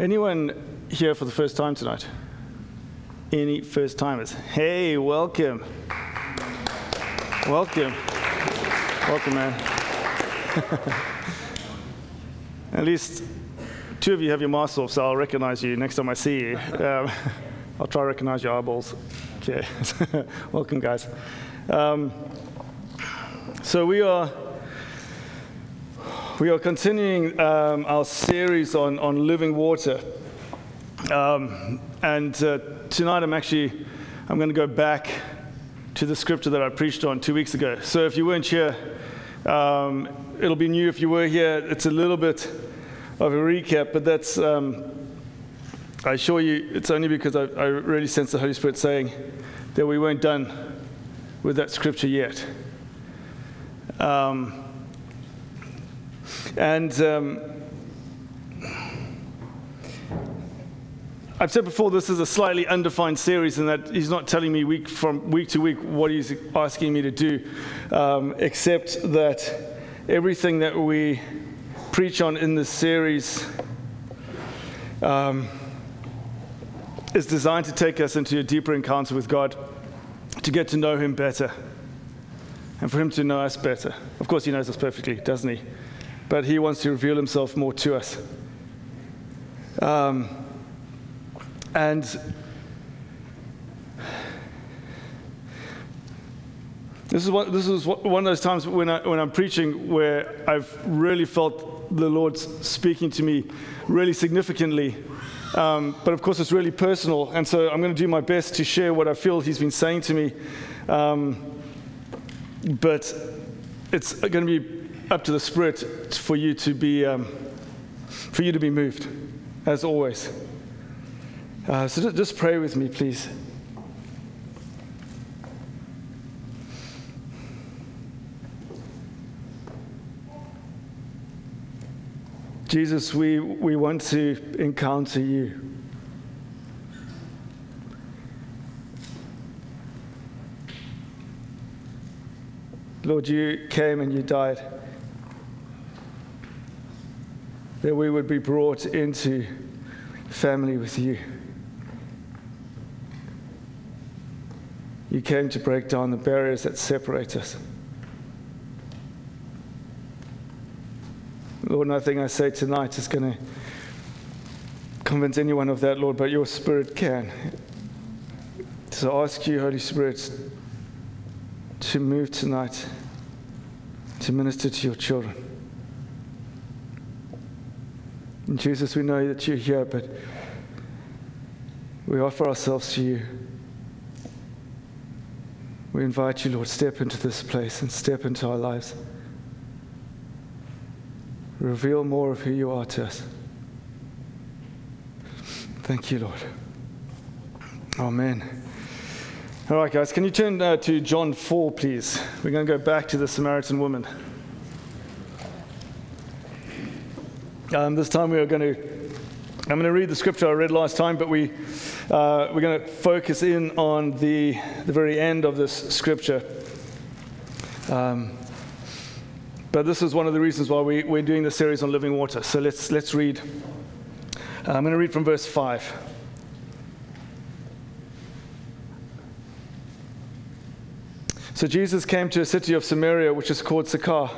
Anyone here for the first time tonight? Any first timers? Hey, welcome. Welcome. Welcome, man. At least two of you have your masks off, so I'll recognize you next time I see you. Um, I'll try to recognize your eyeballs. Okay. welcome, guys. Um, so we are we are continuing um, our series on, on living water. Um, and uh, tonight I'm actually, I'm going to go back to the scripture that I preached on two weeks ago. So if you weren't here, um, it'll be new if you were here. It's a little bit of a recap, but that's, um, I assure you, it's only because I, I really sense the Holy Spirit saying that we weren't done with that scripture yet. Um, and um, I've said before, this is a slightly undefined series, in that he's not telling me week from week to week what he's asking me to do, um, except that everything that we preach on in this series um, is designed to take us into a deeper encounter with God, to get to know Him better, and for Him to know us better. Of course, He knows us perfectly, doesn't He? But he wants to reveal himself more to us. Um, and this is, what, this is what, one of those times when, I, when I'm preaching where I've really felt the Lord speaking to me really significantly. Um, but of course, it's really personal. And so I'm going to do my best to share what I feel He's been saying to me. Um, but it's going to be up to the Spirit for you to be, um, for you to be moved, as always. Uh, so just pray with me, please. Jesus, we, we want to encounter you. Lord, you came and you died. That we would be brought into family with you. You came to break down the barriers that separate us. Lord, nothing I say tonight is going to convince anyone of that, Lord, but your Spirit can. So I ask you, Holy Spirit, to move tonight, to minister to your children. And Jesus, we know that you're here, but we offer ourselves to you. We invite you, Lord, step into this place and step into our lives. Reveal more of who you are to us. Thank you, Lord. Amen. All right, guys, can you turn uh, to John 4, please? We're going to go back to the Samaritan woman. Um, this time we are going to, I'm going to read the scripture I read last time, but we, uh, we're going to focus in on the, the very end of this scripture. Um, but this is one of the reasons why we, we're doing the series on living water. So let's, let's read. I'm going to read from verse 5. So Jesus came to a city of Samaria, which is called Sychar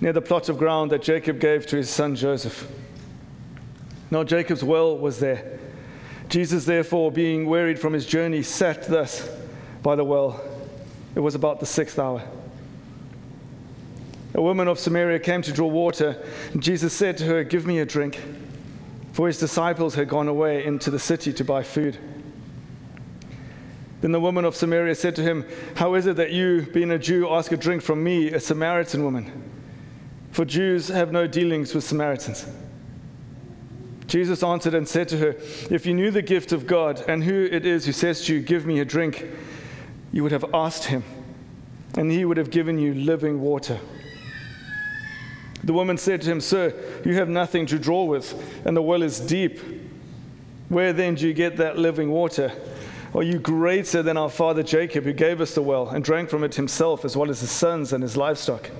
near the plot of ground that Jacob gave to his son Joseph. Now Jacob's well was there. Jesus, therefore, being wearied from his journey, sat thus by the well. It was about the sixth hour. A woman of Samaria came to draw water, and Jesus said to her, Give me a drink. For his disciples had gone away into the city to buy food. Then the woman of Samaria said to him, How is it that you, being a Jew, ask a drink from me, a Samaritan woman? For Jews have no dealings with Samaritans. Jesus answered and said to her, If you knew the gift of God and who it is who says to you, Give me a drink, you would have asked him, and he would have given you living water. The woman said to him, Sir, you have nothing to draw with, and the well is deep. Where then do you get that living water? Are you greater than our father Jacob, who gave us the well and drank from it himself, as well as his sons and his livestock?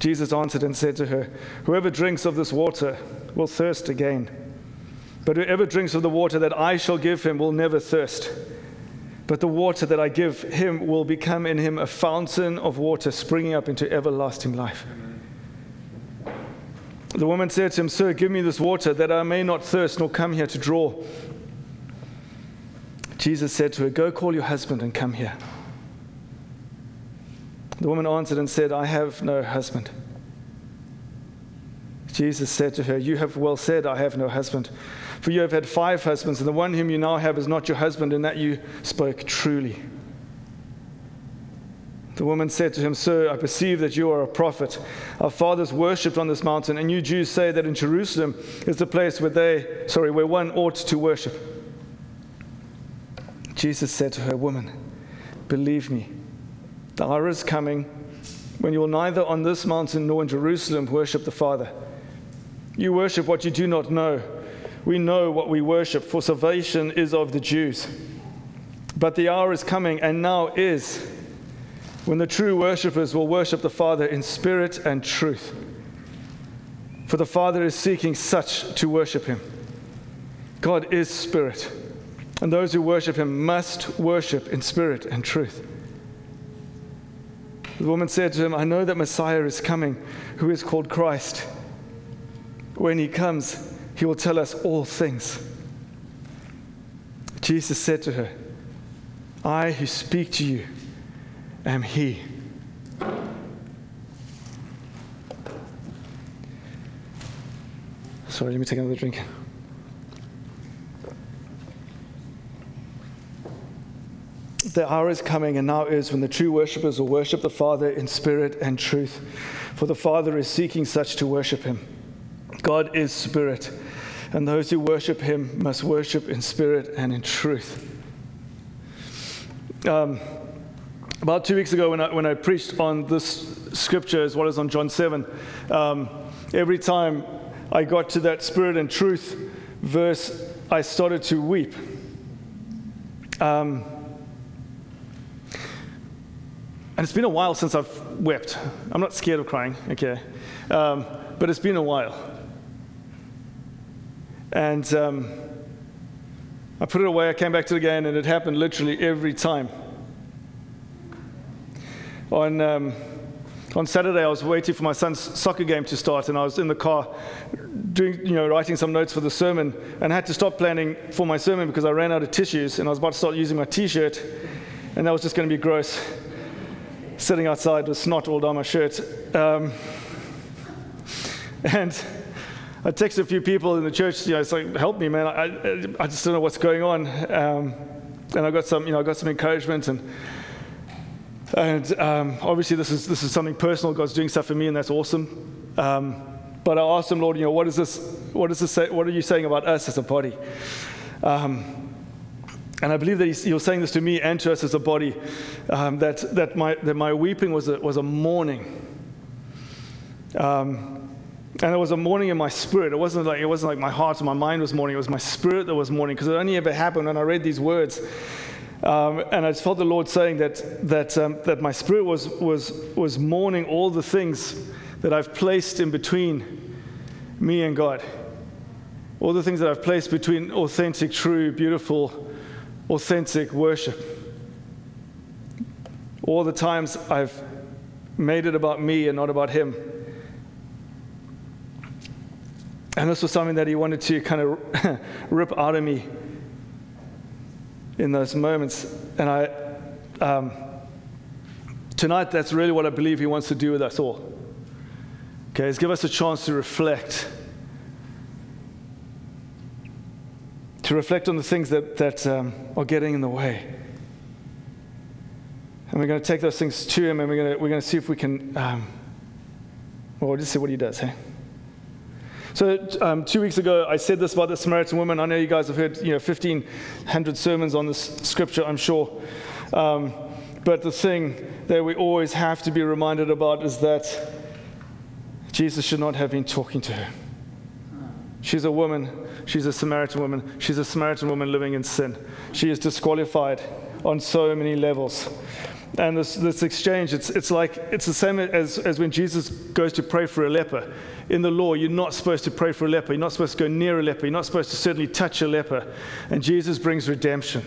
Jesus answered and said to her, Whoever drinks of this water will thirst again. But whoever drinks of the water that I shall give him will never thirst. But the water that I give him will become in him a fountain of water springing up into everlasting life. The woman said to him, Sir, give me this water that I may not thirst nor come here to draw. Jesus said to her, Go call your husband and come here. The woman answered and said, I have no husband. Jesus said to her, You have well said, I have no husband. For you have had five husbands, and the one whom you now have is not your husband, and that you spoke truly. The woman said to him, Sir, I perceive that you are a prophet. Our fathers worshipped on this mountain, and you Jews say that in Jerusalem is the place where they, sorry, where one ought to worship. Jesus said to her, Woman, believe me the hour is coming when you will neither on this mountain nor in Jerusalem worship the Father. You worship what you do not know. We know what we worship, for salvation is of the Jews. But the hour is coming, and now is, when the true worshippers will worship the Father in spirit and truth. For the Father is seeking such to worship him. God is spirit, and those who worship him must worship in spirit and truth. The woman said to him, I know that Messiah is coming, who is called Christ. When he comes, he will tell us all things. Jesus said to her, I who speak to you am he. Sorry, let me take another drink. The hour is coming, and now is when the true worshippers will worship the Father in spirit and truth. For the Father is seeking such to worship him. God is spirit, and those who worship him must worship in spirit and in truth. Um, about two weeks ago, when I, when I preached on this scripture as well as on John 7, um, every time I got to that spirit and truth verse, I started to weep. Um, and it's been a while since I've wept. I'm not scared of crying, okay? Um, but it's been a while. And um, I put it away, I came back to it again, and it happened literally every time. On, um, on Saturday, I was waiting for my son's soccer game to start, and I was in the car doing, you know, writing some notes for the sermon, and I had to stop planning for my sermon because I ran out of tissues, and I was about to start using my t shirt, and that was just going to be gross sitting outside with snot all down my shirt. Um, and I texted a few people in the church, you know, it's like, help me, man. I, I just don't know what's going on. Um, and I got some, you know, I got some encouragement and, and um, obviously this is, this is something personal. God's doing stuff for me and that's awesome. Um, but I asked him, Lord, you know, what is this, what is this, say, what are you saying about us as a body? Um, and I believe that he, was saying this to me and to us as a body, um, that, that, my, that my weeping was a, was a mourning. Um, and it was a mourning in my spirit. It wasn't like, it wasn't like my heart or my mind was mourning. It was my spirit that was mourning because it only ever happened when I read these words. Um, and I just felt the Lord saying that, that, um, that my spirit was, was, was mourning all the things that I've placed in between me and God. All the things that I've placed between authentic, true, beautiful, authentic worship. All the times I've made it about me and not about Him. And this was something that He wanted to kind of rip out of me in those moments. And I, um, tonight, that's really what I believe He wants to do with us all. Okay, is give us a chance to reflect to reflect on the things that, that um, are getting in the way. And we're going to take those things to him and we're going to, we're going to see if we can, um, well, we'll just see what he does, hey? So um, two weeks ago, I said this about the Samaritan woman. I know you guys have heard, you know, 1,500 sermons on this scripture, I'm sure. Um, but the thing that we always have to be reminded about is that Jesus should not have been talking to her. She's a woman She's a Samaritan woman. She's a Samaritan woman living in sin. She is disqualified on so many levels. And this, this exchange, it's, it's like, it's the same as, as when Jesus goes to pray for a leper. In the law, you're not supposed to pray for a leper. You're not supposed to go near a leper. You're not supposed to certainly touch a leper. And Jesus brings redemption.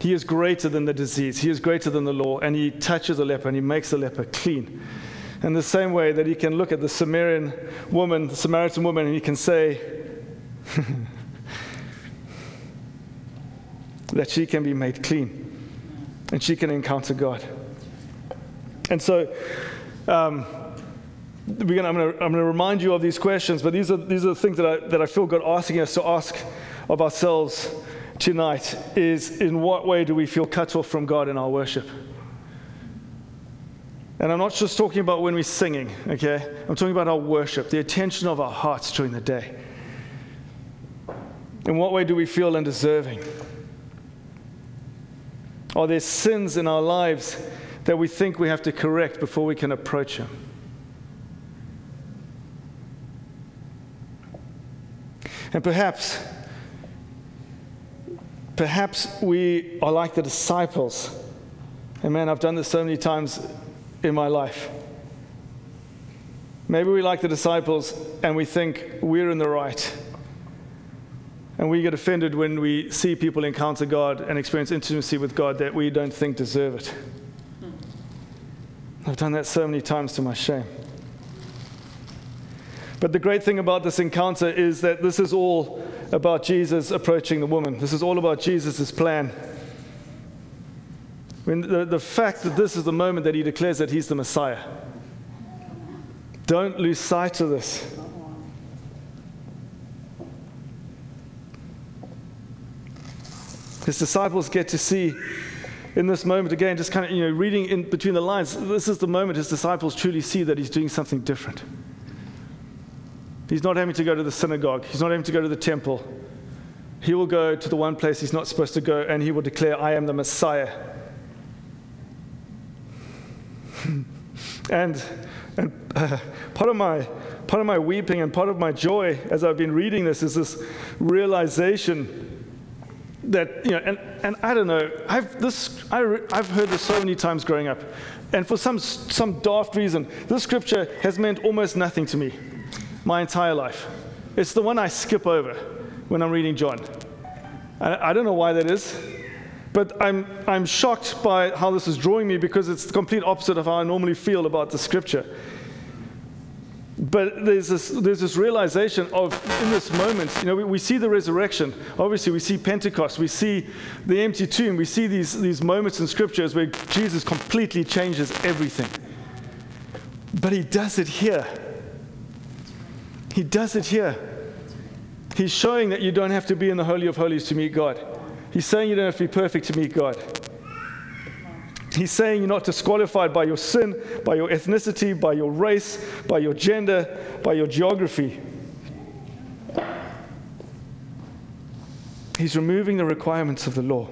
He is greater than the disease. He is greater than the law. And he touches the leper and he makes the leper clean. In the same way that he can look at the Samaritan woman, the Samaritan woman, and he can say that she can be made clean and she can encounter God. And so, um, gonna, I'm going to remind you of these questions, but these are, these are the things that I, that I feel God asking us to ask of ourselves tonight is in what way do we feel cut off from God in our worship? And I'm not just talking about when we're singing, okay? I'm talking about our worship, the attention of our hearts during the day. In what way do we feel undeserving? Are there sins in our lives that we think we have to correct before we can approach Him? And perhaps, perhaps we are like the disciples. And man, I've done this so many times in my life. Maybe we like the disciples and we think we're in the right. And we get offended when we see people encounter God and experience intimacy with God that we don't think deserve it. I've done that so many times to my shame. But the great thing about this encounter is that this is all about Jesus approaching the woman. This is all about Jesus' plan. When the, the fact that this is the moment that he declares that he's the Messiah. Don't lose sight of this. His disciples get to see in this moment again, just kind of you know, reading in between the lines. This is the moment his disciples truly see that he's doing something different. He's not having to go to the synagogue. He's not having to go to the temple. He will go to the one place he's not supposed to go, and he will declare, "I am the Messiah." and and uh, part of my part of my weeping and part of my joy as I've been reading this is this realization that you know, and, and I don't know, I've this I I've heard this so many times growing up, and for some some daft reason, this scripture has meant almost nothing to me, my entire life. It's the one I skip over when I'm reading John. I, I don't know why that is, but I'm I'm shocked by how this is drawing me because it's the complete opposite of how I normally feel about the scripture. But there's this, there's this realization of, in this moment, you know, we, we, see the resurrection. Obviously, we see Pentecost. We see the empty tomb. We see these, these moments in scriptures where Jesus completely changes everything. But he does it here. He does it here. He's showing that you don't have to be in the Holy of Holies to meet God. He's saying you don't have to be perfect to meet God. He's saying you're not disqualified by your sin, by your ethnicity, by your race, by your gender, by your geography. He's removing the requirements of the law.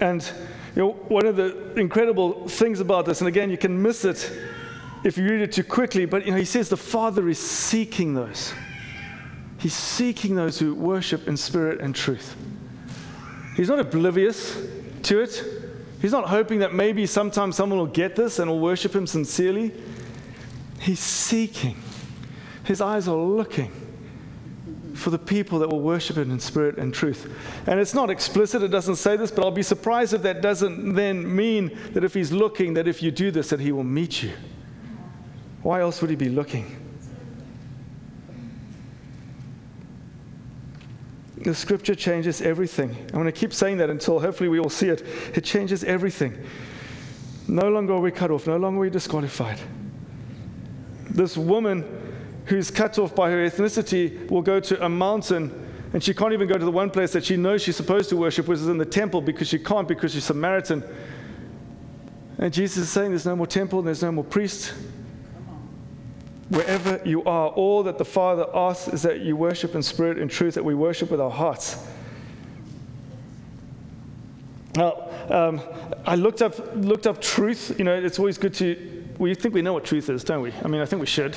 And you know, one of the incredible things about this, and again, you can miss it if you read it too quickly, but you know, he says the Father is seeking those. He's seeking those who worship in spirit and truth. He's not oblivious to it. He's not hoping that maybe sometime someone will get this and will worship him sincerely. He's seeking. His eyes are looking for the people that will worship him in spirit and truth. And it's not explicit, it doesn't say this, but I'll be surprised if that doesn't then mean that if he's looking, that if you do this, that he will meet you. Why else would he be looking? The scripture changes everything. I'm going to keep saying that until hopefully we all see it. It changes everything. No longer are we cut off, no longer are we disqualified. This woman who's cut off by her ethnicity will go to a mountain and she can't even go to the one place that she knows she's supposed to worship, which is in the temple, because she can't because she's Samaritan. And Jesus is saying there's no more temple, there's no more priest wherever you are, all that the Father asks is that you worship in spirit and truth, that we worship with our hearts. Now, um, I looked up, looked up truth. You know, it's always good to, we think we know what truth is, don't we? I mean, I think we should.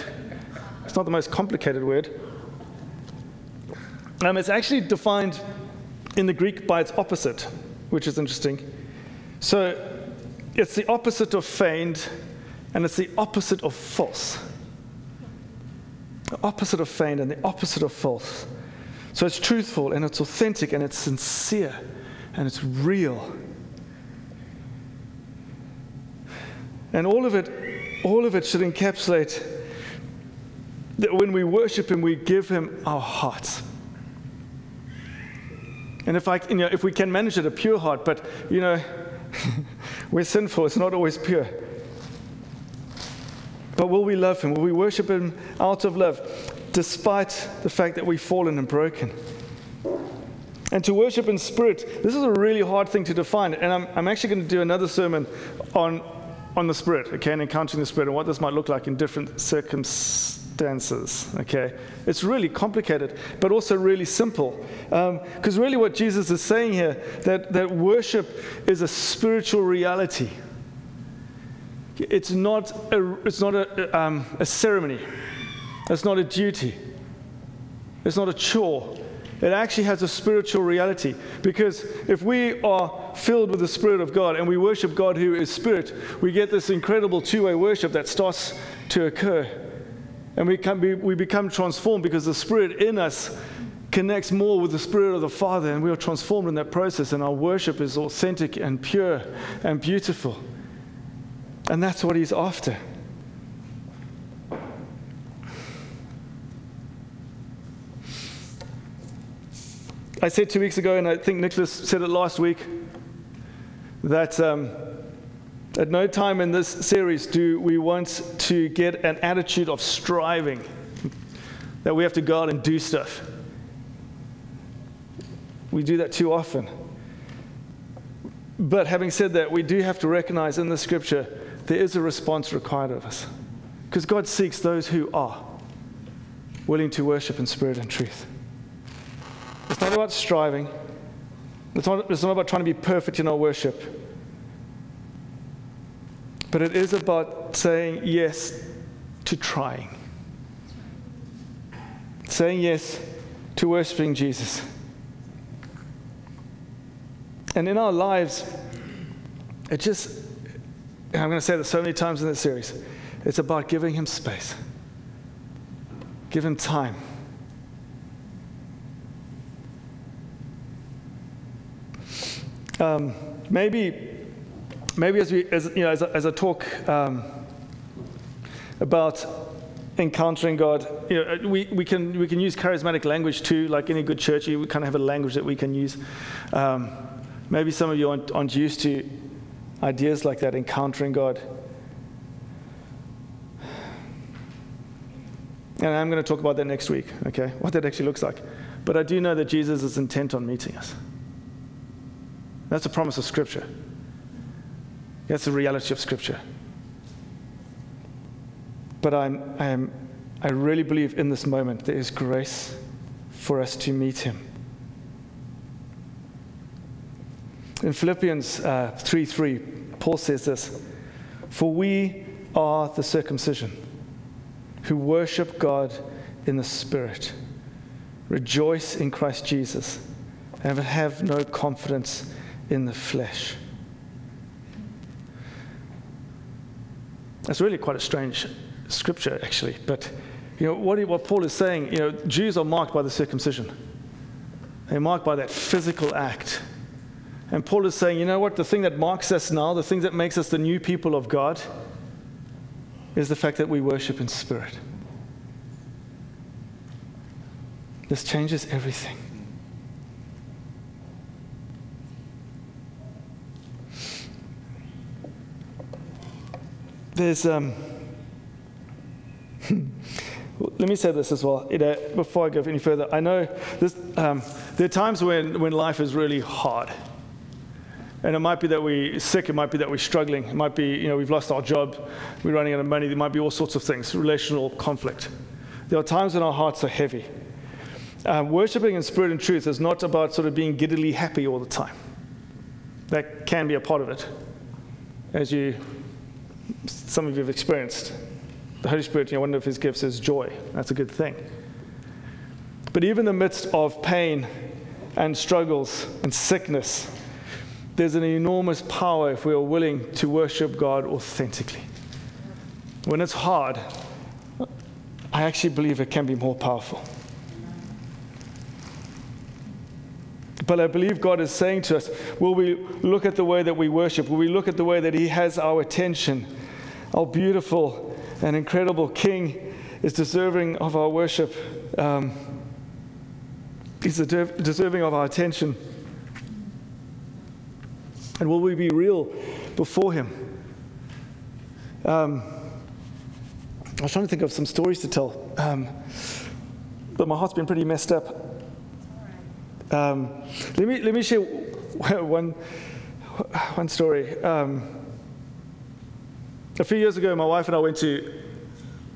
It's not the most complicated word. Um, it's actually defined in the Greek by its opposite. which is interesting. So it's the opposite of feigned, and it's the opposite of false. The opposite of feigned and the opposite of false. So it's truthful and it's authentic and it's sincere and it's real. And all of it, all of it should encapsulate that when we worship Him, we give Him our hearts. And if, I, you know, if we can manage it, a pure heart, but you know, we're sinful, it's not always pure. But will we love Him? Will we worship Him out of love, despite the fact that we've fallen and broken? And to worship in spirit, this is a really hard thing to define. And I'm, I'm actually going to do another sermon on, on the spirit, okay, and encountering the spirit and what this might look like in different circumstances, okay? It's really complicated, but also really simple. Because um, really, what Jesus is saying here, that, that worship is a spiritual reality. It's not a, it's not a, um, a ceremony. It's not a duty. It's not a chore. It actually has a spiritual reality. Because if we are filled with the Spirit of God and we worship God who is Spirit, we get this incredible two way worship that starts to occur. And we, can be, we become transformed because the Spirit in us connects more with the Spirit of the Father, and we are transformed in that process, and our worship is authentic and pure and beautiful. And that's what he's after. I said two weeks ago, and I think Nicholas said it last week, that um, at no time in this series do we want to get an attitude of striving, that we have to go out and do stuff. We do that too often. But having said that, we do have to recognize in the scripture there is a response required of us. Because God seeks those who are willing to worship in spirit and truth. It's not about striving, it's not, it's not about trying to be perfect in our worship. But it is about saying yes to trying, saying yes to worshiping Jesus. And in our lives, it just and I'm going to say this so many times in this series, it's about giving him space, give him time. Um, maybe, maybe as we, as you know, as, as I talk um, about encountering God, you know, we, we can we can use charismatic language too, like any good church. We kind of have a language that we can use. Um, maybe some of you aren't, aren't used to ideas like that, encountering God. And I'm going to talk about that next week, okay? What that actually looks like. But I do know that Jesus is intent on meeting us. That's a promise of Scripture. That's the reality of Scripture. But I'm, I, am, I really believe in this moment there is grace for us to meet Him. In Philippians uh, 3 3, Paul says this For we are the circumcision who worship God in the Spirit, rejoice in Christ Jesus, and have no confidence in the flesh. That's really quite a strange scripture, actually. But you know what, what Paul is saying, you know, Jews are marked by the circumcision. They're marked by that physical act and Paul is saying, you know what? The thing that marks us now, the thing that makes us the new people of God, is the fact that we worship in spirit. This changes everything. There's, um, let me say this as well you know, before I go any further. I know this, um, there are times when, when life is really hard and it might be that we're sick, it might be that we're struggling, it might be, you know, we've lost our job, we're running out of money, there might be all sorts of things, relational conflict. There are times when our hearts are heavy. Um, worshipping in spirit and truth is not about sort of being giddily happy all the time. That can be a part of it, as you, some of you have experienced. The Holy Spirit, you know, one of his gifts is joy. That's a good thing. But even in the midst of pain and struggles and sickness, there's an enormous power if we are willing to worship God authentically. When it's hard, I actually believe it can be more powerful. But I believe God is saying to us, will we look at the way that we worship? Will we look at the way that He has our attention? Our beautiful and incredible King is deserving of our worship. Um, he's deserving of our attention. And will we be real before Him? Um, I was trying to think of some stories to tell, um, but my heart's been pretty messed up. Um, let, me, let me share one, one story. Um, a few years ago, my wife and I went to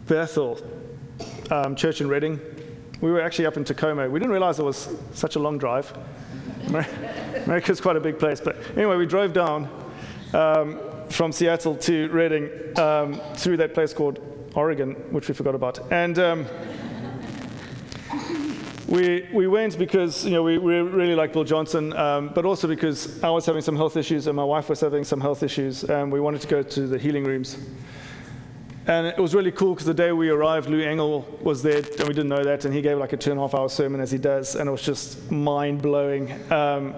Bethel um, Church in Redding. We were actually up in Tacoma. We didn't realize it was such a long drive. America's quite a big place. But anyway, we drove down um, from Seattle to Redding um, through that place called Oregon, which we forgot about. And um, we, we went because you know, we, we really like Bill Johnson, um, but also because I was having some health issues and my wife was having some health issues, and we wanted to go to the healing rooms. And it was really cool because the day we arrived, Lou Engle was there, and we didn't know that, and he gave like a two and a half hour sermon as he does, and it was just mind blowing. Um,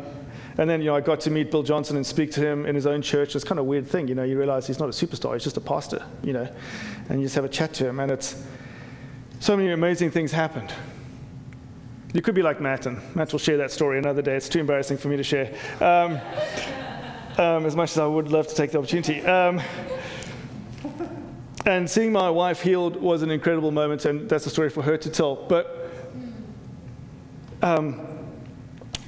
and then, you know, I got to meet Bill Johnson and speak to him in his own church. It's kind of a weird thing, you know. You realize he's not a superstar; he's just a pastor, you know. And you just have a chat to him, and it's so many amazing things happened. You could be like Matt, and Matt will share that story another day. It's too embarrassing for me to share, um, um, as much as I would love to take the opportunity. And seeing my wife healed was an incredible moment, and that's a story for her to tell. But um,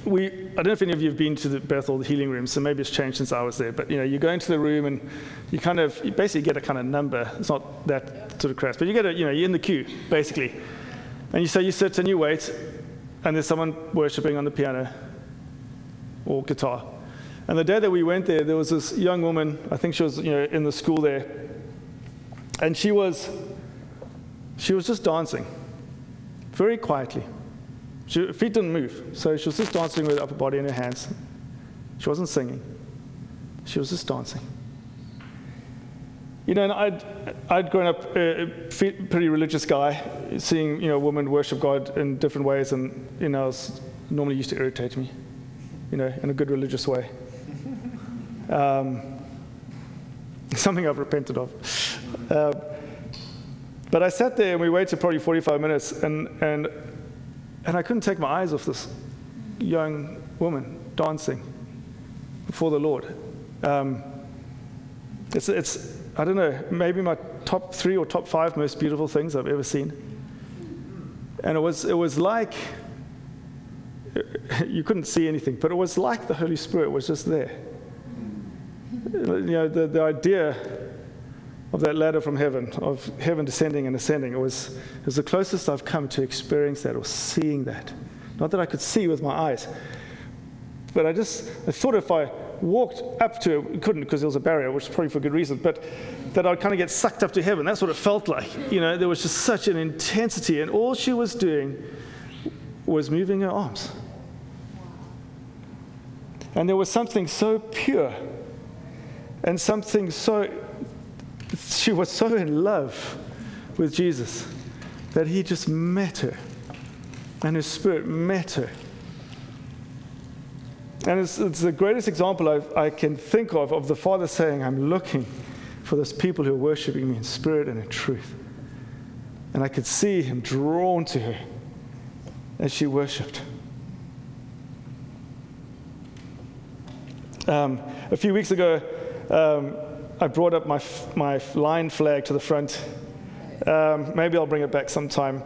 we, I don't know if any of you have been to the Bethel, healing room, so maybe it's changed since I was there. But you know, you go into the room and you kind of, you basically get a kind of number. It's not that sort of crass, but you get a, you know, you're in the queue basically, and you say you sit and you wait, and there's someone worshiping on the piano or guitar. And the day that we went there, there was this young woman, I think she was you know, in the school there, and she was, she was just dancing very quietly. She, her feet didn't move, so she was just dancing with her upper body in her hands. She wasn't singing, she was just dancing. You know, and I'd, I'd grown up a pretty religious guy, seeing, you know, women worship God in different ways, and, you know, it normally used to irritate me, you know, in a good religious way. Um, something I've repented of. Uh, but I sat there and we waited probably 45 minutes, and, and, and I couldn't take my eyes off this young woman dancing before the Lord. Um, it's, it's, I don't know, maybe my top three or top five most beautiful things I've ever seen. And it was, it was like, you couldn't see anything, but it was like the Holy Spirit was just there. You know, the, the idea of that ladder from heaven, of heaven descending and ascending, it was, it was the closest I've come to experience that or seeing that. Not that I could see with my eyes, but I just I thought if I walked up to it, couldn't because there was a barrier, which is probably for good reason, but that I'd kind of get sucked up to heaven. That's what it felt like. You know, there was just such an intensity, and all she was doing was moving her arms. And there was something so pure and something so, she was so in love with Jesus that he just met her, and his spirit met her. And it's, it's the greatest example I've, i can think of of the Father saying, I'm looking for those people who are worshiping me in spirit and in truth. And I could see him drawn to her as she worshiped. Um, a few weeks ago, um, I brought up my, my line flag to the front. Um, maybe I'll bring it back sometime.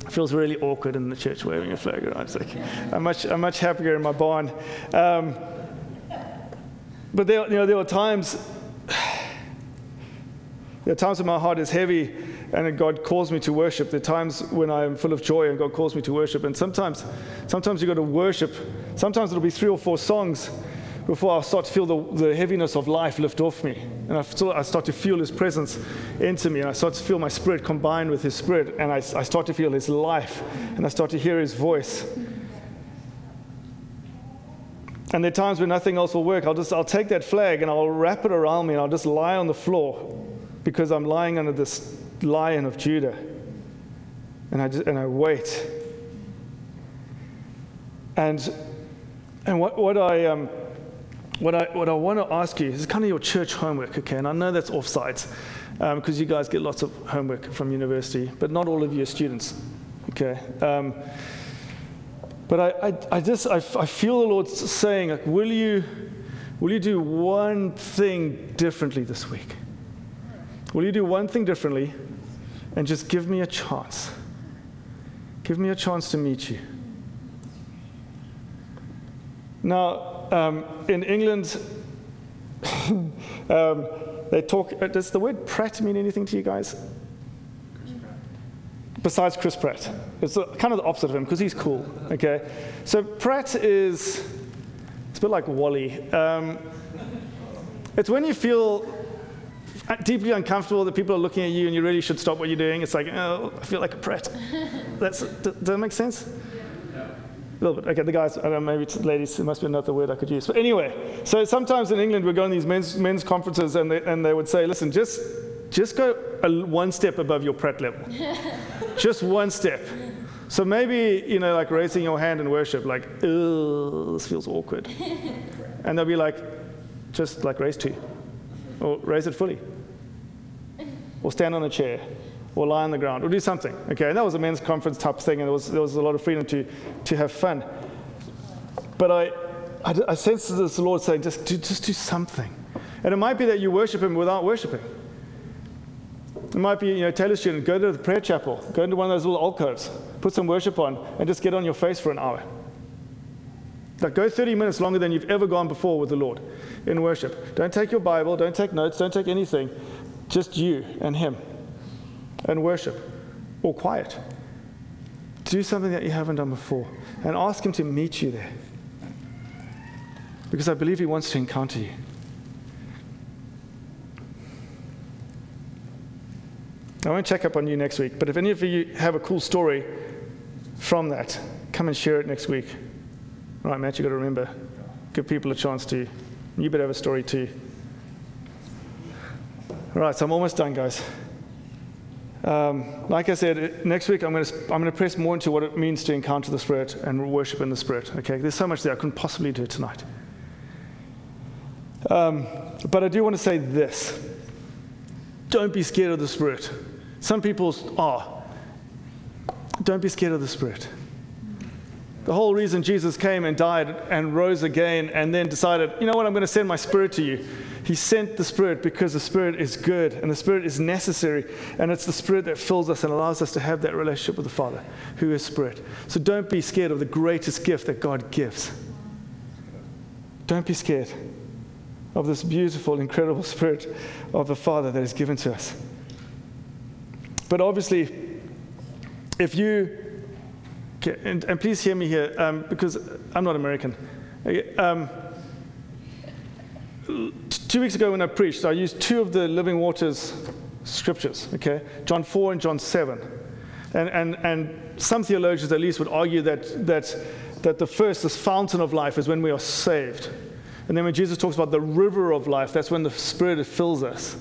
It feels really awkward in the church waving a flag around. It's like, I'm, much, I'm much happier in my barn. Um, but there, you know, there are times, there are times when my heart is heavy and God calls me to worship. There are times when I'm full of joy and God calls me to worship. And sometimes, sometimes you've got to worship. Sometimes it'll be three or four songs before I start to feel the, the heaviness of life lift off me. And I, feel, I start to feel His presence into me. And I start to feel my spirit combined with His spirit. And I, I start to feel His life. And I start to hear His voice. And there are times when nothing else will work. I'll just I'll take that flag and I'll wrap it around me and I'll just lie on the floor because I'm lying under this lion of Judah. And I just and I wait. And and what, what I um, what I, what I want to ask you is kind of your church homework, okay? And I know that's offsides because um, you guys get lots of homework from university, but not all of you are students, okay? Um, but I, I, I just, I, I feel the Lord saying, like, will you, will you do one thing differently this week? Will you do one thing differently and just give me a chance? Give me a chance to meet you. Now, um, in England, um, they talk. Uh, does the word Pratt mean anything to you guys? Besides Chris Pratt, it's kind of the opposite of him because he's cool. Okay, so Pratt is it's a bit like Wally. Um, it's when you feel deeply uncomfortable that people are looking at you and you really should stop what you're doing. It's like, oh, I feel like a Pratt. That's, does that make sense? A little bit. Okay, the guys, I don't know, maybe it's ladies, it must be another word I could use. But anyway, so sometimes in England we go to these men's, men's conferences and they, and they would say, listen, just, just go a, one step above your Pratt level. just one step. So maybe, you know, like raising your hand in worship, like, oh, this feels awkward. and they'll be like, just like raise two, or raise it fully, or stand on a chair or lie on the ground or do something. Okay, and that was a men's conference type thing, and there was, there was a lot of freedom to, to have fun. But I, I, I sense this Lord saying, just do, just do something. And it might be that you worship Him without worshiping. It might be, you know, tell a student, go to the prayer chapel, go into one of those little alcoves, put some worship on, and just get on your face for an hour. Like, go 30 minutes longer than you've ever gone before with the Lord in worship. Don't take your Bible, don't take notes, don't take anything. Just you and Him and worship or quiet. Do something that you haven't done before and ask Him to meet you there. Because I believe He wants to encounter you. I won't check up on you next week, but if any of you have a cool story from that, come and share it next week. Right, Matt, you've got to remember, give people a chance to. You better have a story too. Right, so I'm almost done, guys. Um, like I said, next week I'm going to I'm going to press more into what it means to encounter the Spirit and worship in the Spirit. Okay, there's so much there I couldn't possibly do it tonight. Um, but I do want to say this: Don't be scared of the Spirit. Some people are. Don't be scared of the Spirit. The whole reason Jesus came and died and rose again and then decided, you know what, I'm going to send my Spirit to you he sent the Spirit because the Spirit is good and the Spirit is necessary. And it's the Spirit that fills us and allows us to have that relationship with the Father, who is Spirit. So don't be scared of the greatest gift that God gives. Don't be scared of this beautiful, incredible Spirit of the Father that is given to us. But obviously, if you, and, and please hear me here, um, because I'm not American. Um, two weeks ago when I preached, I used two of the Living Waters scriptures, okay? John 4 and John 7. And, and, and some theologians at least would argue that, that, that the first, this fountain of life, is when we are saved. And then when Jesus talks about the river of life, that's when the Spirit fills us.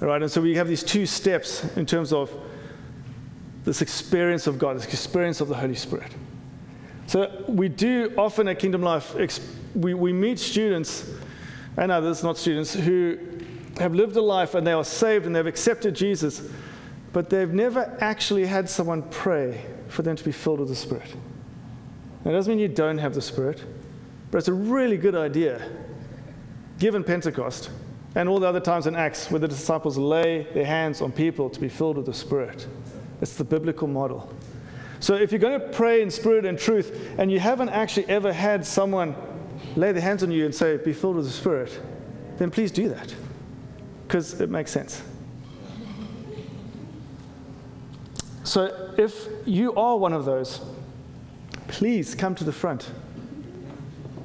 All right? And so we have these two steps in terms of this experience of God, this experience of the Holy Spirit. So we do often at Kingdom Life, we, we meet students and others, not students, who have lived a life and they are saved and they've accepted Jesus, but they've never actually had someone pray for them to be filled with the Spirit. That doesn't mean you don't have the Spirit, but it's a really good idea, given Pentecost and all the other times in Acts where the disciples lay their hands on people to be filled with the Spirit. It's the biblical model. So if you're going to pray in spirit and truth and you haven't actually ever had someone lay their hands on you and say, Be filled with the Spirit, then please do that because it makes sense. So if you are one of those, please come to the front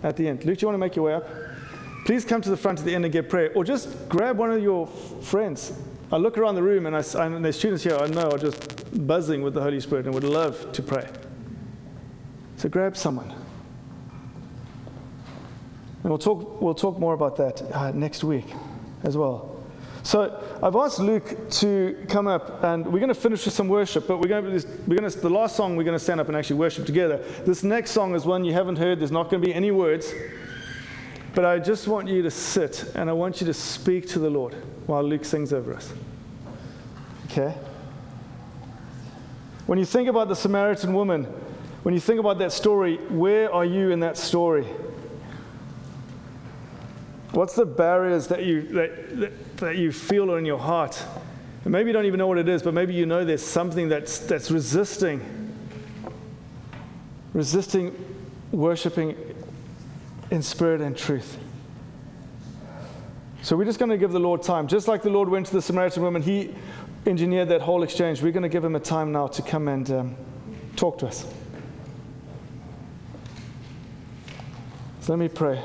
at the end. Luke, do you want to make your way up? Please come to the front at the end and get prayer, or just grab one of your friends. I look around the room and, I, and there's students here I know are just buzzing with the Holy Spirit and would love to pray. So grab someone. And we'll talk, we'll talk more about that uh, next week as well. So I've asked Luke to come up, and we're going to finish with some worship. But we're going to, we're going to the last song we're going to stand up and actually worship together. This next song is one you haven't heard. There's not going to be any words, but I just want you to sit and I want you to speak to the Lord while Luke sings over us. Okay. When you think about the Samaritan woman, when you think about that story, where are you in that story? What's the barriers that you, that, that, that you feel in your heart? And maybe you don't even know what it is, but maybe you know there's something that's, that's resisting, resisting worshiping in spirit and truth. So we're just going to give the Lord time. Just like the Lord went to the Samaritan woman, He engineered that whole exchange. We're going to give Him a time now to come and um, talk to us. So let me pray.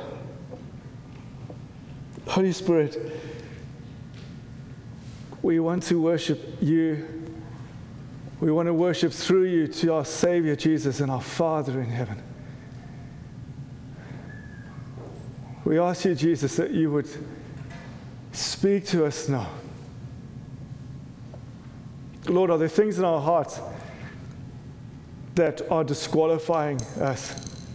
Holy Spirit, we want to worship you. We want to worship through you to our Savior Jesus and our Father in heaven. We ask you, Jesus, that you would speak to us now. Lord, are there things in our hearts that are disqualifying us,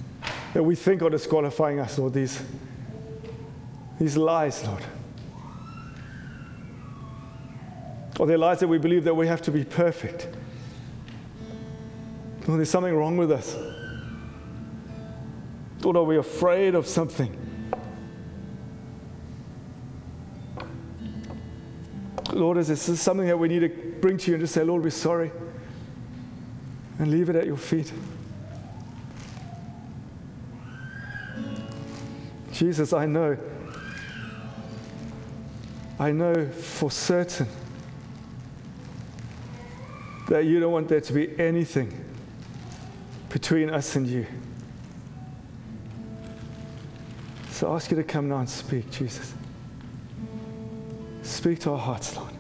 that we think are disqualifying us, Lord? These these lies, Lord. Or they're lies that we believe that we have to be perfect. Lord, there's something wrong with us. Lord, are we afraid of something? Lord, is this something that we need to bring to you and just say, Lord, we're sorry, and leave it at your feet? Jesus, I know I know for certain that you don't want there to be anything between us and you. So I ask you to come now and speak, Jesus. Speak to our hearts, Lord.